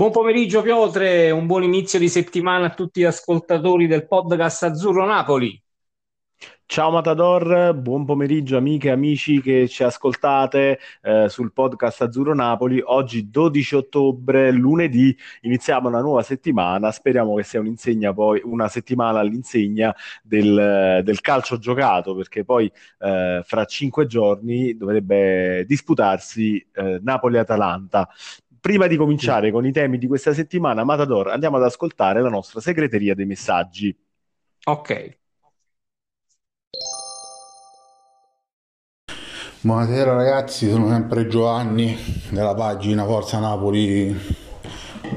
Buon pomeriggio Piotre, un buon inizio di settimana a tutti gli ascoltatori del podcast Azzurro Napoli. Ciao Matador, buon pomeriggio amiche e amici che ci ascoltate eh, sul podcast Azzurro Napoli. Oggi 12 ottobre, lunedì, iniziamo una nuova settimana. Speriamo che sia poi, una settimana all'insegna del, del calcio giocato, perché poi eh, fra cinque giorni dovrebbe disputarsi eh, Napoli-Atalanta prima di cominciare sì. con i temi di questa settimana, Matador, andiamo ad ascoltare la nostra segreteria dei messaggi. Ok. Buonasera ragazzi, sono sempre Giovanni della pagina Forza Napoli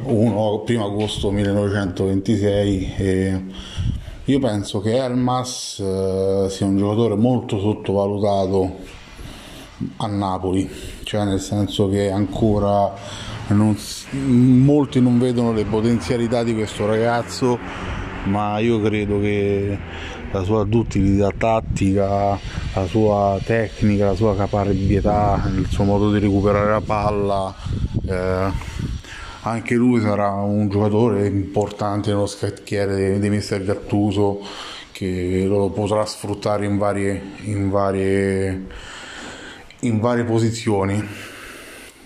1 1 agosto 1926 e io penso che Elmas eh, sia un giocatore molto sottovalutato a Napoli, cioè nel senso che ancora non, molti non vedono le potenzialità di questo ragazzo, ma io credo che la sua duttilità tattica, la sua tecnica, la sua caparbietà, il suo modo di recuperare la palla, eh, anche lui sarà un giocatore importante nello scacchiere di Mister Gattuso che lo potrà sfruttare in varie, in varie, in varie posizioni.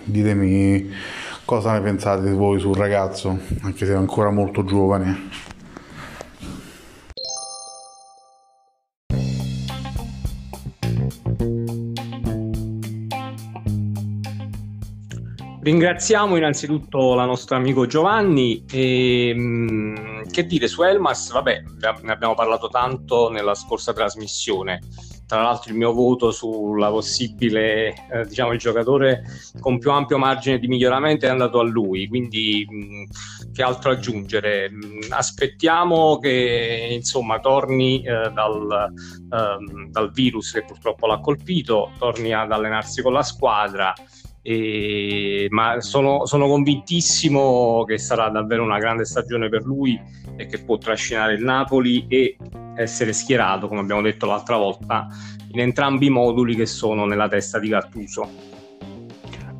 Ditemi Cosa ne pensate voi sul ragazzo, anche se è ancora molto giovane? Ringraziamo innanzitutto la nostra amico Giovanni e mm, che dire su Elmas, vabbè, ne abbiamo parlato tanto nella scorsa trasmissione tra l'altro il mio voto sulla possibile, eh, diciamo, il giocatore con più ampio margine di miglioramento è andato a lui, quindi mh, che altro aggiungere? Aspettiamo che insomma torni eh, dal, ehm, dal virus che purtroppo l'ha colpito, torni ad allenarsi con la squadra. E, ma sono, sono, convintissimo che sarà davvero una grande stagione per lui e che può trascinare il Napoli e essere schierato, come abbiamo detto l'altra volta, in entrambi i moduli che sono nella testa di Gattuso.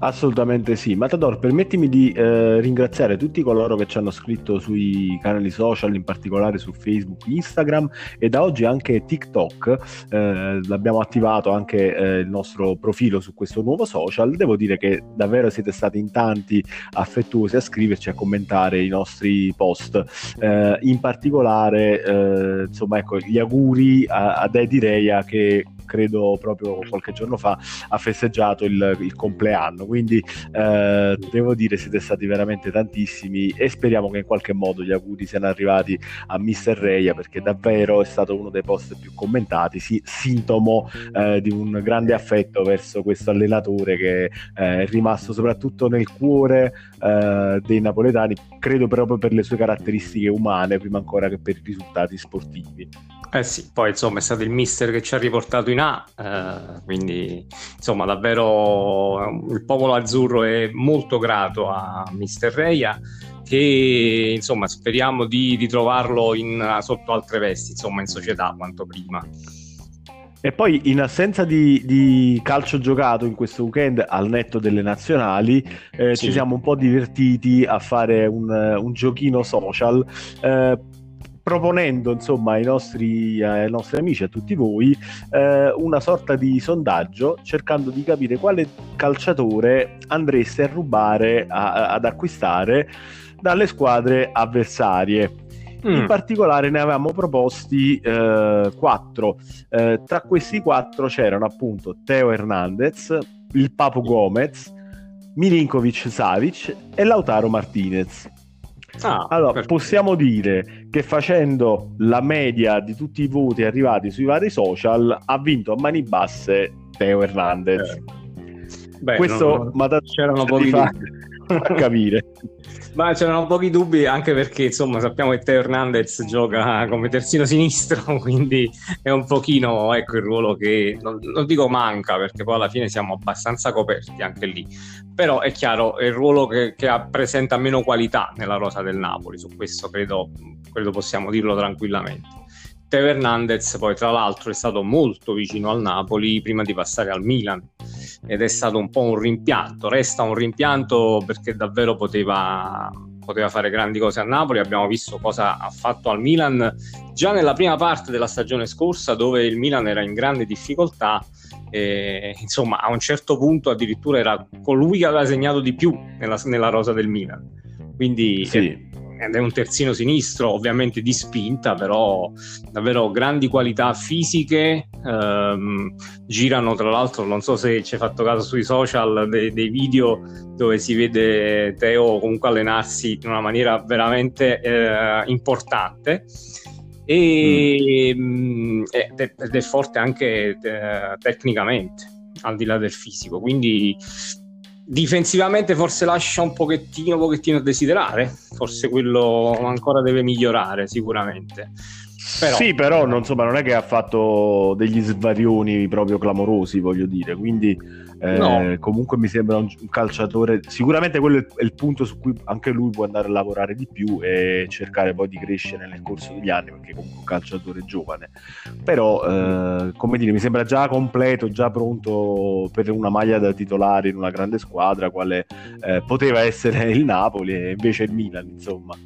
Assolutamente sì. Matador, permettimi di eh, ringraziare tutti coloro che ci hanno scritto sui canali social, in particolare su Facebook, Instagram e da oggi anche TikTok. Eh, l'abbiamo attivato anche eh, il nostro profilo su questo nuovo social. Devo dire che davvero siete stati in tanti affettuosi a scriverci, a commentare i nostri post. Eh, in particolare, eh, insomma, ecco, gli auguri a, ad Eddie Reia che credo proprio qualche giorno fa, ha festeggiato il, il compleanno. Quindi eh, devo dire siete stati veramente tantissimi e speriamo che in qualche modo gli auguri siano arrivati a Mister Reia perché davvero è stato uno dei post più commentati, sì, sintomo eh, di un grande affetto verso questo allenatore che eh, è rimasto soprattutto nel cuore eh, dei napoletani, credo proprio per le sue caratteristiche umane prima ancora che per i risultati sportivi. Eh sì, poi insomma è stato il mister che ci ha riportato in A, eh, quindi insomma davvero il popolo azzurro è molto grato a mister Reia che insomma speriamo di ritrovarlo in, sotto altre vesti, insomma in società quanto prima. E poi in assenza di, di, calcio giocato in questo weekend al netto delle nazionali, eh, sì. ci siamo un po' divertiti a fare un, un giochino social. Eh, proponendo insomma ai nostri, ai nostri, amici, a tutti voi, eh, una sorta di sondaggio cercando di capire quale calciatore andreste a rubare, a, ad acquistare dalle squadre avversarie. Mm. In particolare ne avevamo proposti eh, quattro. Eh, tra questi quattro c'erano appunto Teo Hernandez, il Papo Gomez, Milinkovic Savic e Lautaro Martinez. Ah, allora, perfetto. possiamo dire che facendo la media di tutti i voti arrivati sui vari social ha vinto a mani basse Teo Hernandez. Eh. Beh, Questo no, no, c'erano pochi fa a capire. Ma c'erano pochi dubbi anche perché insomma sappiamo che Teo Hernandez gioca come terzino sinistro, quindi è un pochino ecco, il ruolo che non, non, dico manca perché poi alla fine siamo abbastanza coperti anche lì, però è chiaro è il ruolo che, che presenta meno qualità nella rosa del Napoli, su questo credo, credo possiamo dirlo tranquillamente. Teo Hernandez poi tra l'altro è stato molto vicino al Napoli prima di passare al Milan ed è stato un po' un rimpianto, resta un rimpianto perché davvero poteva poteva fare grandi cose a Napoli, abbiamo visto cosa ha fatto al Milan già nella prima parte della stagione scorsa dove il Milan era in grande difficoltà e, insomma a un certo punto addirittura era colui che aveva segnato di più nella, nella rosa del Milan. Quindi sì ed è un terzino sinistro ovviamente di spinta, però davvero grandi qualità fisiche. Ehm, girano tra l'altro, non so se ci hai fatto caso sui social, dei, dei, video dove si vede Teo comunque allenarsi in una maniera veramente eh, importante. E, mm. ed, è, ed, è, forte anche eh, tecnicamente al di là del fisico quindi Difensivamente forse lascia un pochettino, pochettino a desiderare, forse quello ancora deve migliorare sicuramente. Però, sì, però non, insomma, non è che ha fatto degli svarioni proprio clamorosi, voglio dire, quindi eh, no. Comunque mi sembra un, un, calciatore. Sicuramente quello è il, è il, punto su cui anche lui può andare a lavorare di più e cercare poi di crescere nel corso degli anni, perché comunque è un calciatore giovane. Però, eh, come dire, mi sembra già completo, già pronto per una maglia da titolare in una grande squadra, quale eh, poteva essere il Napoli e invece il Milan, insomma.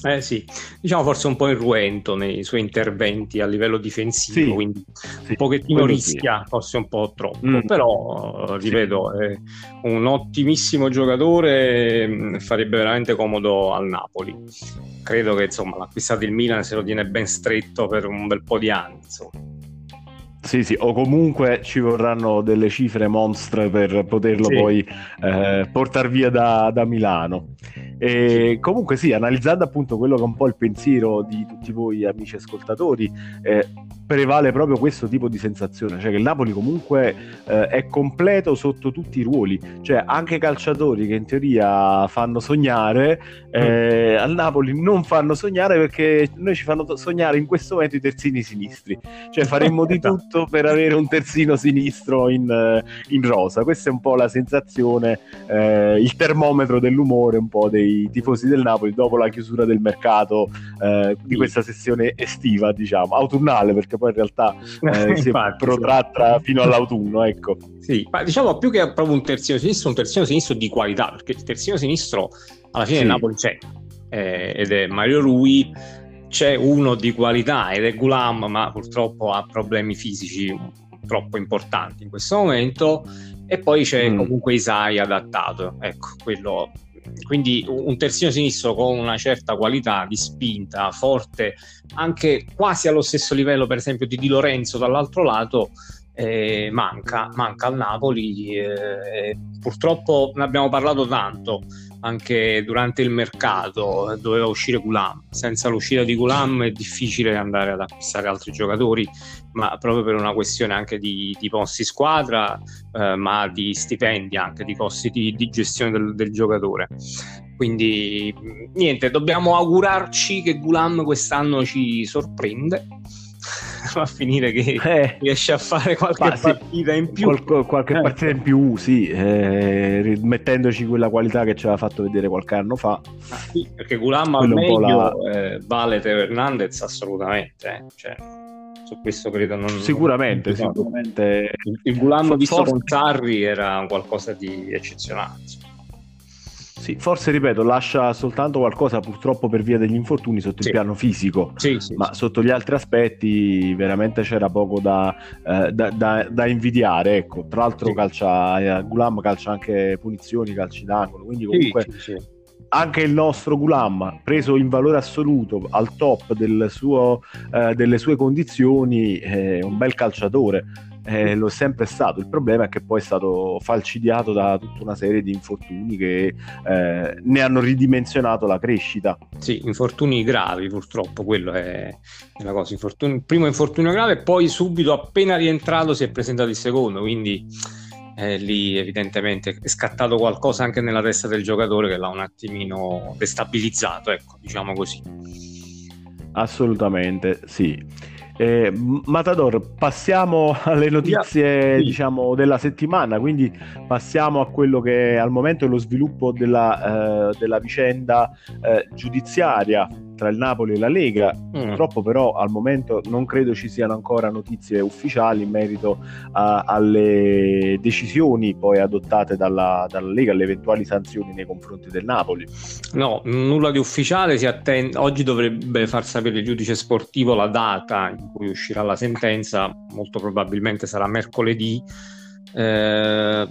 Eh sì, diciamo forse un po' irruento nei suoi interventi a livello difensivo, sì, quindi sì, un pochettino rischia, sì. forse un po' troppo, mm. però ripeto, è un ottimissimo giocatore, mm, farebbe veramente comodo al Napoli. Credo che insomma l'acquistato il Milan se lo tiene ben stretto per un bel po' di anni. Insomma. Sì, sì, o comunque ci vorranno delle cifre monstre per poterlo sì. poi eh, portare via da, da Milano. E comunque sì, analizzando appunto quello che è un po' il pensiero di tutti voi amici ascoltatori, eh, prevale proprio questo tipo di sensazione, cioè che il Napoli comunque eh, è completo sotto tutti i ruoli, cioè anche calciatori che in teoria fanno sognare, eh, mm. al Napoli non fanno sognare perché noi ci fanno sognare in questo momento i terzini sinistri, cioè faremmo di esatto. Tutto per avere un terzino sinistro in, eh, in rosa, questa è un po' la sensazione, eh, il termometro dell'umore un po' dei tifosi del Napoli dopo la chiusura del mercato eh, di questa sessione estiva, diciamo, autunnale perché poi in realtà eh, si protratta fino all'autunno. Ecco. Sì, ma diciamo più che proprio un terzino sinistro, un terzino sinistro di qualità, perché il terzino sinistro alla fine sì. Napoli c'è eh, ed è Mario Rui. C'è uno di qualità ed è Gulam, ma purtroppo ha problemi fisici troppo importanti in questo momento. E poi c'è mm. comunque Isai adattato. Ecco, quello quindi un terzino sinistro con una certa qualità di spinta forte, anche quasi allo stesso livello, per esempio, di Di Lorenzo dall'altro lato. Eh, manca, manca al Napoli. Eh, purtroppo ne abbiamo parlato tanto anche durante il mercato doveva uscire Gulam. Senza l'uscita di Gulam è difficile andare ad acquistare altri giocatori, ma proprio per una questione anche di, di posti squadra, eh, ma di stipendi anche, di costi di, di gestione del, del giocatore. Quindi niente, dobbiamo augurarci che Gulam quest'anno ci sorprende va a finire che eh, riesce a fare qualche sì, partita in più. Qual- qualche eh. partita in più, sì, eh, mettendoci quella qualità che ci aveva fatto vedere qualche anno fa. Ah, sì, perché Gulam al meglio la... eh, vale Teo Hernandez assolutamente. Eh. Cioè, su questo credo non... Sicuramente, non sicuramente. Il, il Gulam visto forse... con Sarri era qualcosa di eccezionale. Insomma. Sì, forse ripeto, lascia soltanto qualcosa purtroppo per via degli infortuni sotto sì. il piano fisico, sì, ma sotto gli altri aspetti veramente c'era poco da, eh, da, da, da invidiare. Ecco. Tra l'altro calcia, eh, Gulam calcia anche punizioni, calci d'angolo, quindi comunque anche il nostro Gulam, preso in valore assoluto al top del suo, eh, delle sue condizioni, è un bel calciatore eh, lo è sempre stato. Il problema è che poi è stato falcidiato da tutta una serie di infortuni che eh, ne hanno ridimensionato la crescita. Sì, infortuni gravi purtroppo, quello è, la cosa. Infortuni, il primo infortunio grave, poi subito appena rientrato si è presentato il secondo, quindi eh, lì evidentemente è scattato qualcosa anche nella testa del giocatore che l'ha un attimino destabilizzato, ecco, diciamo così. Assolutamente, sì. Eh, Matador, passiamo alle notizie sì. diciamo, della settimana, quindi passiamo a quello che al momento è lo sviluppo della, eh, della vicenda eh, giudiziaria tra il Napoli e la Lega. Mm. Purtroppo però al momento non credo ci siano ancora notizie ufficiali in merito a, alle decisioni poi adottate dalla, dalla, Lega, alle eventuali sanzioni nei confronti del Napoli. No, nulla di ufficiale, si attende... oggi dovrebbe far sapere il giudice sportivo la data in cui uscirà la sentenza, molto probabilmente sarà mercoledì eh,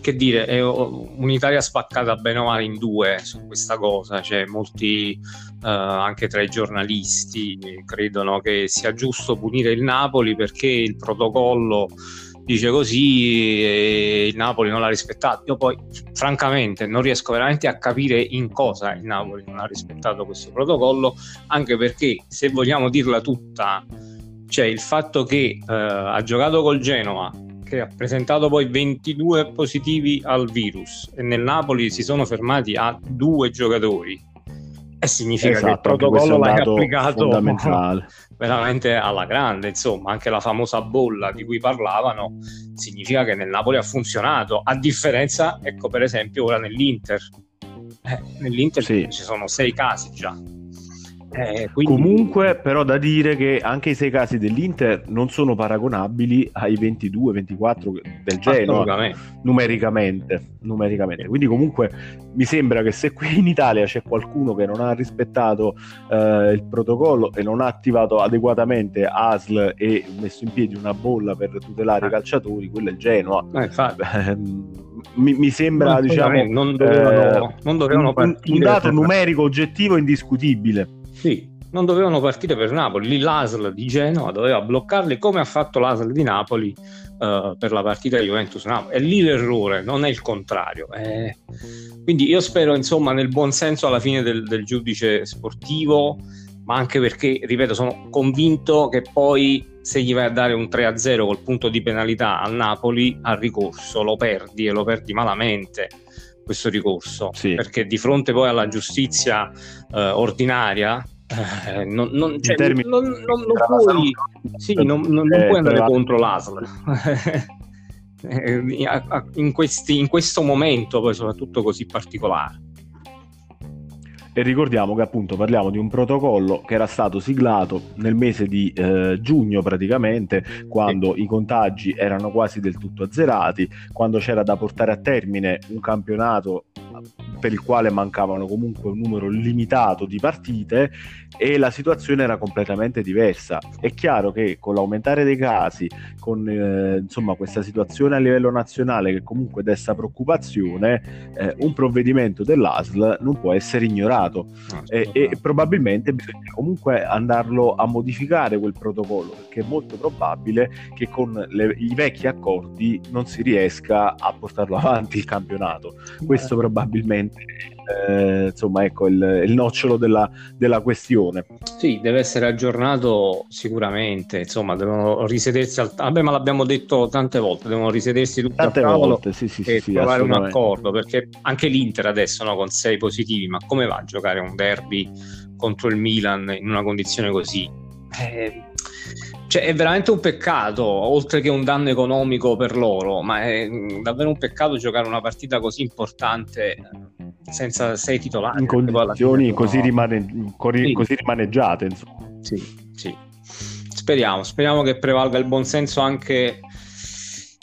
che dire, è un'Italia spaccata bene o male in due su questa cosa, cioè molti eh, anche tra i giornalisti credono che sia giusto punire il Napoli perché il protocollo dice così e il Napoli non l'ha rispettato. Io poi francamente non riesco veramente a capire in cosa il Napoli non ha rispettato questo protocollo, anche perché se vogliamo dirla tutta, cioè il fatto che eh, ha giocato col Genova che ha presentato poi 22 positivi al virus. E nel Napoli si sono fermati a due giocatori. E significa esatto, che il protocollo l'hai applicato veramente alla grande insomma anche la famosa bolla di cui parlavano significa che nel Napoli ha funzionato. A differenza ecco per esempio ora nell'Inter. Eh, nell'Inter sì. ci sono sei casi già eh, quindi... Comunque, però, da dire che anche i sei casi dell'Inter non sono paragonabili ai 22-24 del Genoa numericamente, numericamente. Quindi, comunque, mi sembra che se qui in Italia c'è qualcuno che non ha rispettato eh, il protocollo e non ha attivato adeguatamente ASL e messo in piedi una bolla per tutelare i eh. calciatori, quello è il Genoa. Eh, mi, mi, sembra, non diciamo, non dovevano, eh, non dovevano un, un dato numerico oggettivo indiscutibile. Sì, non dovevano partire per Napoli. Lì l'ASL di Genova doveva bloccarli come ha fatto l'ASL di Napoli uh, per la partita Juventus-Napoli. È lì l'errore, non è il contrario. Eh, quindi io spero, insomma, nel buon senso alla fine del, del giudice sportivo, ma anche perché, ripeto, sono convinto che poi se gli vai a dare un 3-0 col punto di penalità al Napoli, al ricorso lo perdi e lo perdi malamente questo ricorso, sì. perché di fronte poi alla giustizia eh, ordinaria eh, non, non, cioè, termini... non, non, non puoi, sì, non, puoi andare contro l'ASL. Eh, in, questi, in questo momento poi soprattutto così particolare e ricordiamo che appunto parliamo di un protocollo che era stato siglato nel mese di eh, giugno praticamente, quando sì. i contagi erano quasi del tutto azzerati, quando c'era da portare a termine un campionato per il quale mancavano comunque un numero limitato di partite e la situazione era completamente diversa. È chiaro che con l'aumentare dei casi, con eh, insomma questa situazione a livello nazionale che comunque desta preoccupazione, eh, un provvedimento dell'ASL non può essere ignorato no, e, e, probabilmente bisogna comunque andarlo a modificare quel protocollo perché è molto probabile che con le, i vecchi accordi non si riesca a portarlo avanti il campionato. Questo probabilmente eh, insomma ecco il, il nocciolo della, della, questione. Sì deve essere aggiornato sicuramente insomma devono risedersi al vabbè ma l'abbiamo detto tante volte devono risedersi tutti tante al tavolo volte, sì, sì, e sì, trovare un accordo perché anche l'Inter adesso no, con sei positivi ma come va a giocare un derby contro il Milan in una condizione così? Eh, cioè, è veramente un peccato, oltre che un danno economico per loro, ma è davvero un peccato giocare una partita così importante senza sei titolari. In condizioni così, rimane, così, sì. rimaneggiate. Insomma. Sì, sì. Speriamo, speriamo che prevalga il buonsenso anche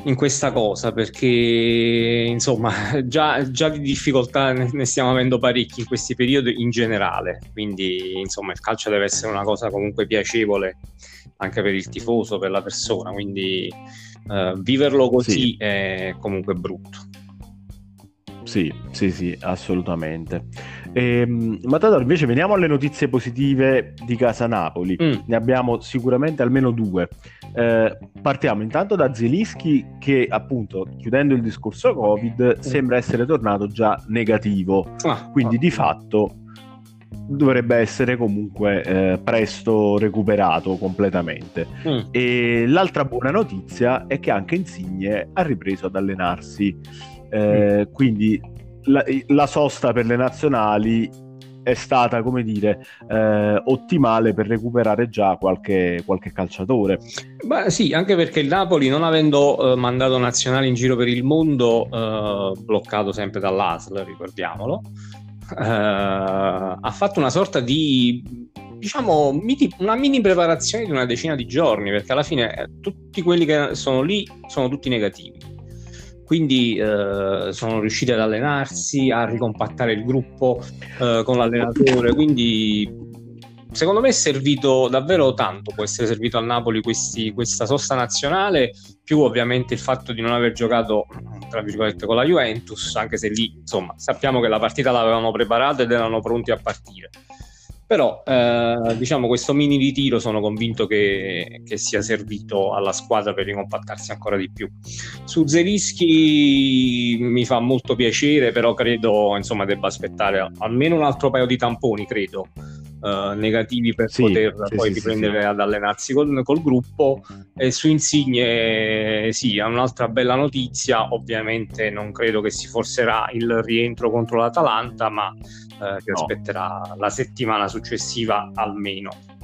in questa cosa perché insomma già, già di difficoltà ne, ne, stiamo avendo parecchi in questi periodi in generale quindi insomma il calcio deve essere una cosa comunque piacevole anche per il tifoso per la persona quindi uh, viverlo così sì. è comunque brutto sì, sì, sì, assolutamente. Ehm, Matador, invece veniamo alle notizie positive di Casa Napoli. Mm. Ne abbiamo sicuramente almeno due. Eh, partiamo intanto da Zelischi che appunto, chiudendo il discorso Covid, mm. sembra essere tornato già negativo. Ah, Quindi ah. di fatto dovrebbe essere comunque eh, presto recuperato completamente. Mm. E l'altra buona notizia è che anche Insigne ha ripreso ad allenarsi. Eh, quindi la, la, sosta per le nazionali è stata, come dire, eh, ottimale per recuperare già qualche, qualche, calciatore. Beh, sì, anche perché il Napoli, non avendo eh, mandato nazionali in giro per il mondo, eh, bloccato sempre dall'ASL, ricordiamolo, eh, ha fatto una sorta di diciamo una mini preparazione di una decina di giorni perché alla fine eh, tutti quelli che sono lì sono tutti negativi quindi eh, sono riusciti ad allenarsi a ricompattare il gruppo eh, con l'allenatore quindi secondo me è servito davvero tanto, può essere servito al Napoli questi, questa sosta nazionale, più ovviamente il fatto di non aver giocato tra virgolette con la Juventus, anche se lì insomma sappiamo che la partita l'avevano preparata ed erano pronti a partire. Però eh, diciamo questo mini ritiro sono convinto che, che, sia servito alla squadra per ricompattarsi ancora di più. Su Zelischi mi fa molto piacere, però credo insomma debba aspettare almeno un altro paio di tamponi, credo uh, negativi per sì, poter sì, poi sì, riprendere ad allenarsi col, col, gruppo. E su Insigne, sì, è un'altra bella notizia. Ovviamente non credo che si forserà il rientro contro l'Atalanta, ma uh, che no. aspetterà la settimana successiva almeno.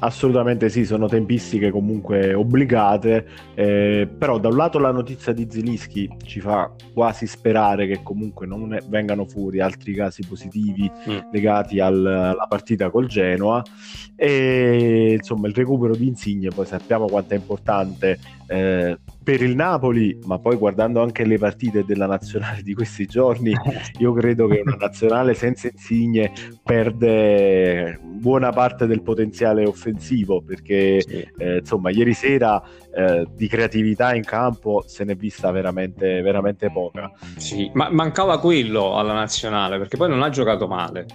Assolutamente sì, sono tempistiche comunque obbligate, eh, però da un lato la notizia di Zilischi ci fa quasi sperare che comunque non vengano fuori altri casi positivi mm. legati al, alla partita col Genoa e insomma il recupero di Insigne poi sappiamo quanto è importante eh, per il Napoli, ma poi guardando anche le partite della nazionale di questi giorni, io credo che una nazionale senza insigne perde buona parte del potenziale offensivo perché sì. eh, insomma ieri sera eh, di creatività in campo se n'è vista veramente, veramente poca. Sì, ma mancava quello alla nazionale perché poi non ha giocato male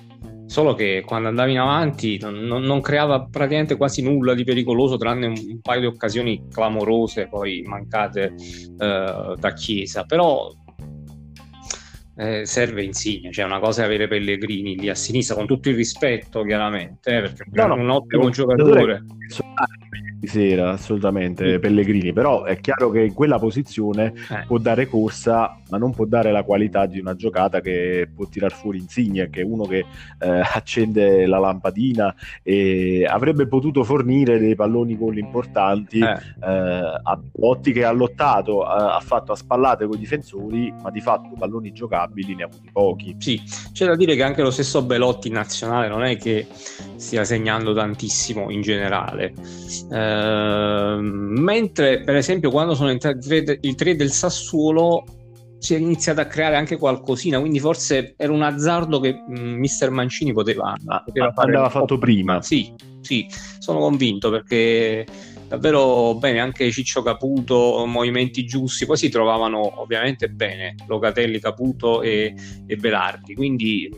solo che quando andavi in avanti non, non, non, creava praticamente quasi nulla di pericoloso tranne un, un paio di occasioni clamorose poi mancate eh, da Chiesa però eh, serve Insigne cioè una cosa è avere Pellegrini lì a sinistra con tutto il rispetto chiaramente eh, perché no, è un ottimo giocatore sera, assolutamente, Pellegrini, però è chiaro che in quella posizione eh. può dare corsa, ma non può dare la qualità di una giocata che può tirar fuori Insigne, che è uno che eh, accende la lampadina e avrebbe potuto fornire dei palloni gol importanti eh. eh a Botti che ha lottato, ha, ha fatto a spallate con i difensori, ma di fatto palloni giocabili ne ha avuti pochi. Sì, c'è da dire che anche lo stesso Belotti in nazionale non è che stia segnando tantissimo in generale. Eh, mentre per esempio quando sono entrati i tre del Sassuolo si è iniziato a creare anche qualcosina, quindi forse era un azzardo che mh, mm, Mister Mancini poteva, poteva fare. Andava fatto prima. Sì, sì, sono convinto perché davvero bene anche Ciccio Caputo, movimenti giusti, poi si trovavano ovviamente bene Locatelli, Caputo e, e Velardi, quindi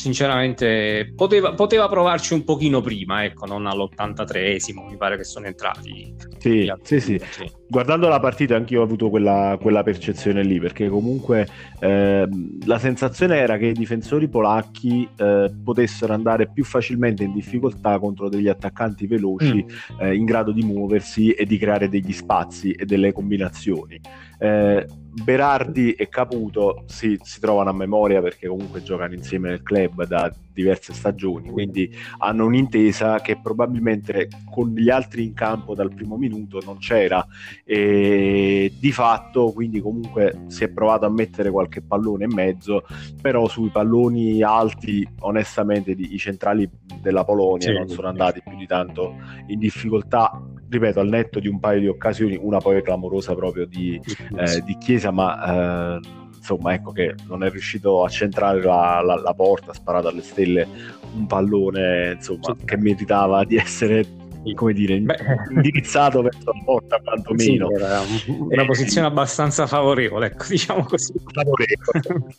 sinceramente poteva, poteva, provarci un pochino prima, ecco, non all'83esimo, mi pare che sono entrati. Sì, sì, sì, sì. Guardando la partita anch'io ho avuto quella, quella percezione lì, perché comunque eh, la sensazione era che i difensori polacchi eh, potessero andare più facilmente in difficoltà contro degli attaccanti veloci mm. eh, in grado di muoversi e di creare degli spazi e delle combinazioni. Eh, Berardi e Caputo si, si, trovano a memoria perché comunque giocano insieme nel club da diverse stagioni, quindi hanno un'intesa che probabilmente con gli altri in campo dal primo minuto non c'era. E di fatto quindi comunque si è provato a mettere qualche pallone in mezzo, però sui palloni alti onestamente i centrali della Polonia sì, non sono andati più di tanto in difficoltà. Ripeto, al netto di un paio di occasioni, una poi clamorosa proprio di, eh, di Chiesa, ma eh, insomma, ecco che non è riuscito a centrare la, la, la porta, ha sparato alle stelle un pallone insomma, che meritava di essere come dire, Beh, indirizzato verso la porta quantomeno. Sì, era una posizione abbastanza favorevole, ecco, diciamo così. Favorevole.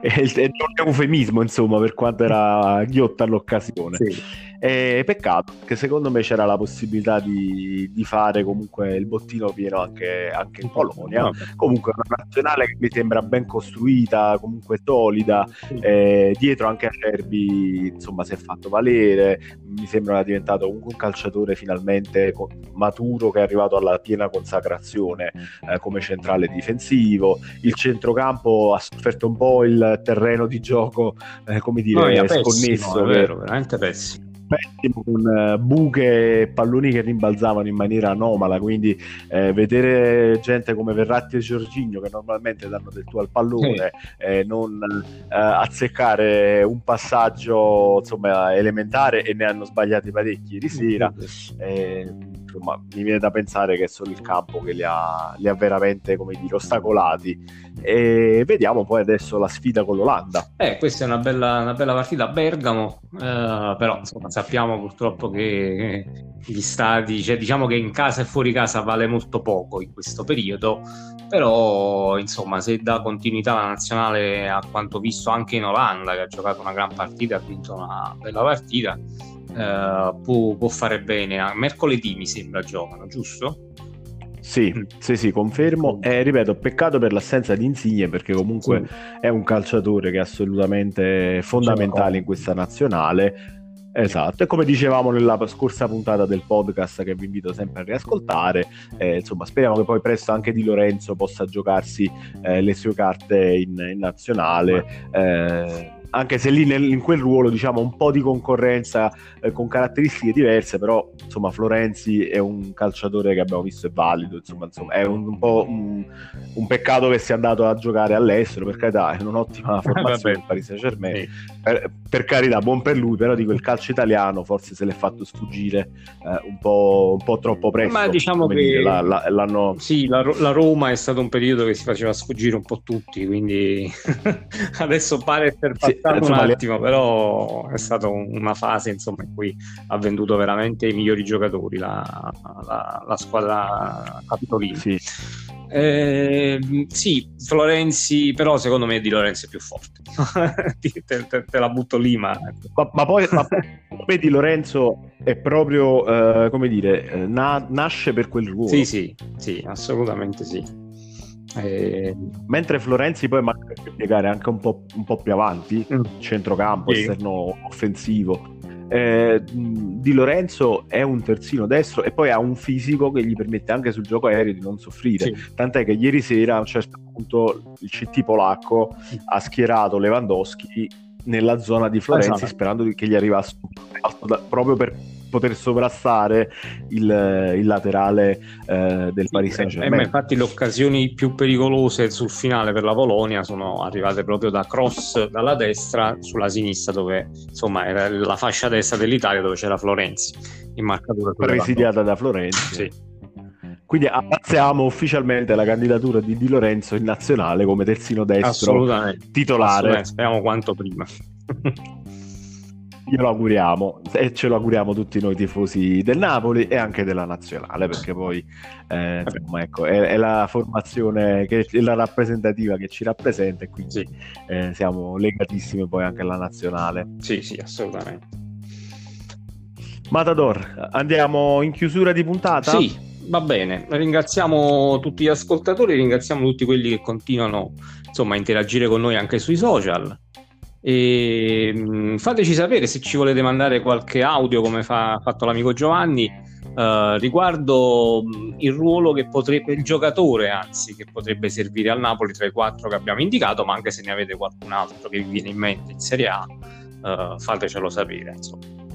è, è un eufemismo, insomma, per quanto era ghiotta l'occasione. Sì. E peccato, che secondo me c'era la possibilità di, di fare comunque il bottino pieno anche, anche in Polonia. No. Comunque una nazionale che mi sembra ben costruita, comunque solida. Eh, dietro anche Acerbi, insomma, si è fatto valere. Mi sembra diventato comunque un calciatore finalmente maturo che è arrivato alla piena consacrazione eh, come centrale difensivo. Il centrocampo ha sofferto un po' il terreno di gioco, eh, come dire, no, sconnesso. Pessimo, è vero, veramente pessimo pessimo con eh, buche e palloni che rimbalzavano in maniera anomala quindi eh, vedere gente come Verratti e Giorginio che normalmente danno del tuo al pallone eh, non eh, azzeccare un passaggio insomma elementare e ne hanno sbagliati parecchi ieri sera eh, insomma mi viene da pensare che è solo il campo che li ha, li ha veramente come dire ostacolati. E vediamo poi adesso la sfida con l'Olanda. Eh, questa è una bella, una bella partita. A Bergamo, eh, però insomma, sappiamo purtroppo che gli stadi, cioè, diciamo che in casa e fuori casa vale molto poco in questo periodo, però insomma se dà continuità la nazionale a quanto visto anche in Olanda che ha giocato una gran partita, ha vinto una bella partita, eh, può, può fare bene. Mercoledì mi sembra giocano, giusto? Sì, mm. sì, sì, confermo. E ripeto, peccato per l'assenza di Insigne perché comunque sì. è un calciatore che è assolutamente fondamentale in questa nazionale. Esatto, e come dicevamo nella scorsa puntata del podcast che vi invito sempre a riascoltare, eh, insomma speriamo che poi presto anche Di Lorenzo possa giocarsi eh, le sue carte in, in nazionale. Eh, anche se lì nel, in quel ruolo diciamo un po' di concorrenza eh, con caratteristiche diverse, però insomma Florenzi è un calciatore che abbiamo visto è valido, insomma, insomma è un, un po' un, un, peccato che sia andato a giocare all'estero, per carità è un'ottima formazione del Paris Saint Germain, sì. Per, per, carità buon per lui, però dico il calcio italiano forse se l'è fatto sfuggire eh, un, po', un, po', troppo presto. Ma diciamo che dire, la, la, l'hanno... Sì, la, la Roma è stato un periodo che si faceva sfuggire un po' tutti, quindi adesso pare per passare sì, un attimo, però è stata una fase insomma, in cui ha venduto veramente i migliori giocatori la, la, la squadra capitolina. Sì. Eh, sì, Florenzi, però secondo me Di Lorenzo è più forte. te, te, te, la butto lì, ma... Ma, ma poi ma, Di Lorenzo è proprio, eh, come dire, eh, na- nasce per quel ruolo. Sì, sì, sì, assolutamente sì. E... Mentre Florenzi poi magari può piegare anche un po', un po più avanti, mm. centrocampo, sì. esterno offensivo. Eh, di Lorenzo è un terzino destro e poi ha un fisico che gli permette anche sul gioco aereo di non soffrire. Sì. Tant'è che ieri sera a un certo punto il CT polacco ha schierato Lewandowski nella zona di Florenzi esatto. sperando che gli arrivasse proprio per poter sovrastare il, il laterale eh, del Paris Saint Germain. Eh, infatti le occasioni più pericolose sul finale per la Polonia sono arrivate proprio da cross dalla destra sulla sinistra dove insomma era la fascia destra dell'Italia dove c'era Florenzi in marcatura presidiata da Florenzi. Sì. Quindi abbazziamo ufficialmente la candidatura di Di Lorenzo in nazionale come terzino destro titolare. Assolutamente. Speriamo quanto prima. Glielo auguriamo. E ce lo auguriamo tutti noi tifosi del Napoli e anche della nazionale perché poi eh, insomma, ecco, è, è, la formazione che è la rappresentativa che ci rappresenta e quindi sì. eh, siamo legatissimi poi anche alla nazionale. Sì sì assolutamente. Matador andiamo in chiusura di puntata? sì va bene. Ringraziamo tutti gli ascoltatori ringraziamo tutti quelli che continuano insomma a interagire con noi anche sui social e, mh, fateci sapere se ci volete mandare qualche audio come fa, fatto l'amico Giovanni uh, riguardo il ruolo che potrebbe, il giocatore anzi, che potrebbe servire al Napoli tra i quattro che abbiamo indicato, ma anche se ne avete qualcun altro che vi viene in mente in Serie A, uh, fatecelo sapere. Insomma.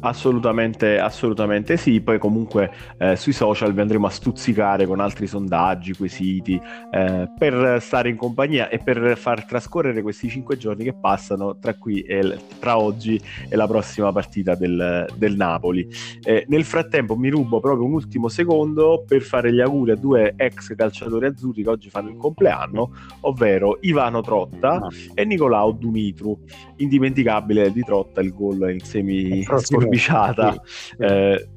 Assolutamente, assolutamente sì. Poi comunque eh, sui social vi andremo a stuzzicare con altri sondaggi, quesiti, eh, per stare in compagnia e per far trascorrere questi cinque giorni che passano tra qui e tra oggi e la prossima partita del, del Napoli. Eh, nel frattempo mi rubo proprio un ultimo secondo per fare gli auguri a due ex calciatori azzurri che oggi fanno il compleanno, ovvero Ivano Trotta ah. e Nicolao Dumitru. Indimenticabile di Trotta il gol in semi sforbiciata eh,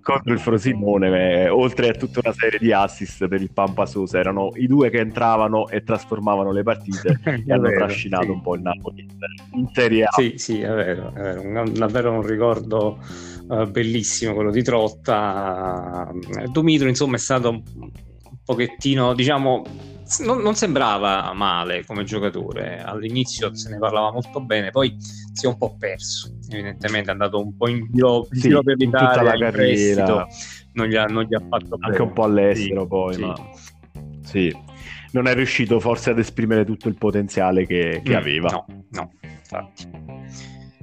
contro il Frosinone, eh, oltre a tutta una serie di assist per il Pampa Sosa, erano i due che entravano e trasformavano le partite e hanno vero, trascinato sì. un po' il Napoli in Serie A. Sì, sì, è vero, è vero. Un, davvero un ricordo uh, bellissimo quello di Trotta. Dumitro, insomma, è stato un pochettino, diciamo, non, non, sembrava male come giocatore. All'inizio se ne parlava molto bene, poi si è un po' perso. Evidentemente è andato un po' in giro, in sì, giro per l'Italia, la carriera. Non gli, ha, non gli ha fatto Anche bene. un po' all'estero sì, poi, sì. ma sì. Non è riuscito forse ad esprimere tutto il potenziale che, che mm, aveva. No, no, infatti.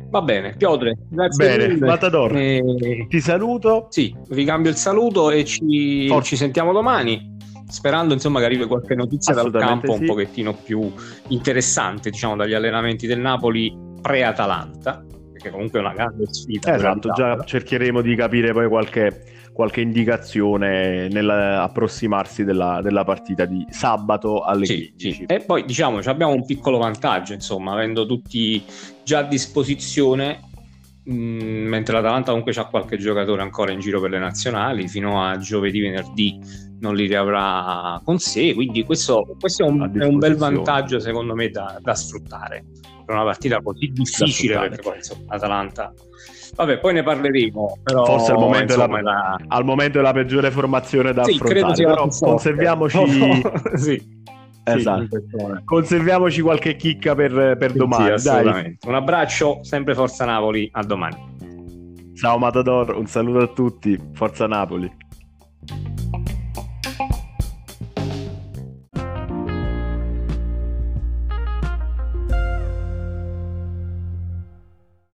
Va bene, Piotre, grazie bene, mille. Matador, e... ti saluto. Sì, ricambio il saluto e ci, ci sentiamo domani sperando insomma che arrivi qualche notizia dal campo sì. un pochettino più interessante diciamo dagli allenamenti del Napoli pre-Atalanta perché comunque è una grande sfida esatto già cercheremo di capire poi qualche, qualche indicazione nell'approssimarsi della, della, partita di sabato alle sì, 15 sì. e poi diciamo abbiamo un piccolo vantaggio insomma avendo tutti già a disposizione mentre l'Atalanta comunque ha qualche giocatore ancora in giro per le nazionali fino a giovedì venerdì non li riavrà con sé, quindi questo, questo è, un, è, un, bel vantaggio secondo me da, da, sfruttare. Per una partita così difficile perché poi insomma Atalanta vabbè poi ne parleremo però, forse al momento, insomma, la, al momento è la peggiore formazione da sì, affrontare però conserviamoci sì. Esatto. Conserviamoci qualche chicca per, per domani. Sì, un abbraccio, sempre Forza Napoli, a domani. Ciao Matador, un saluto a tutti, Forza Napoli.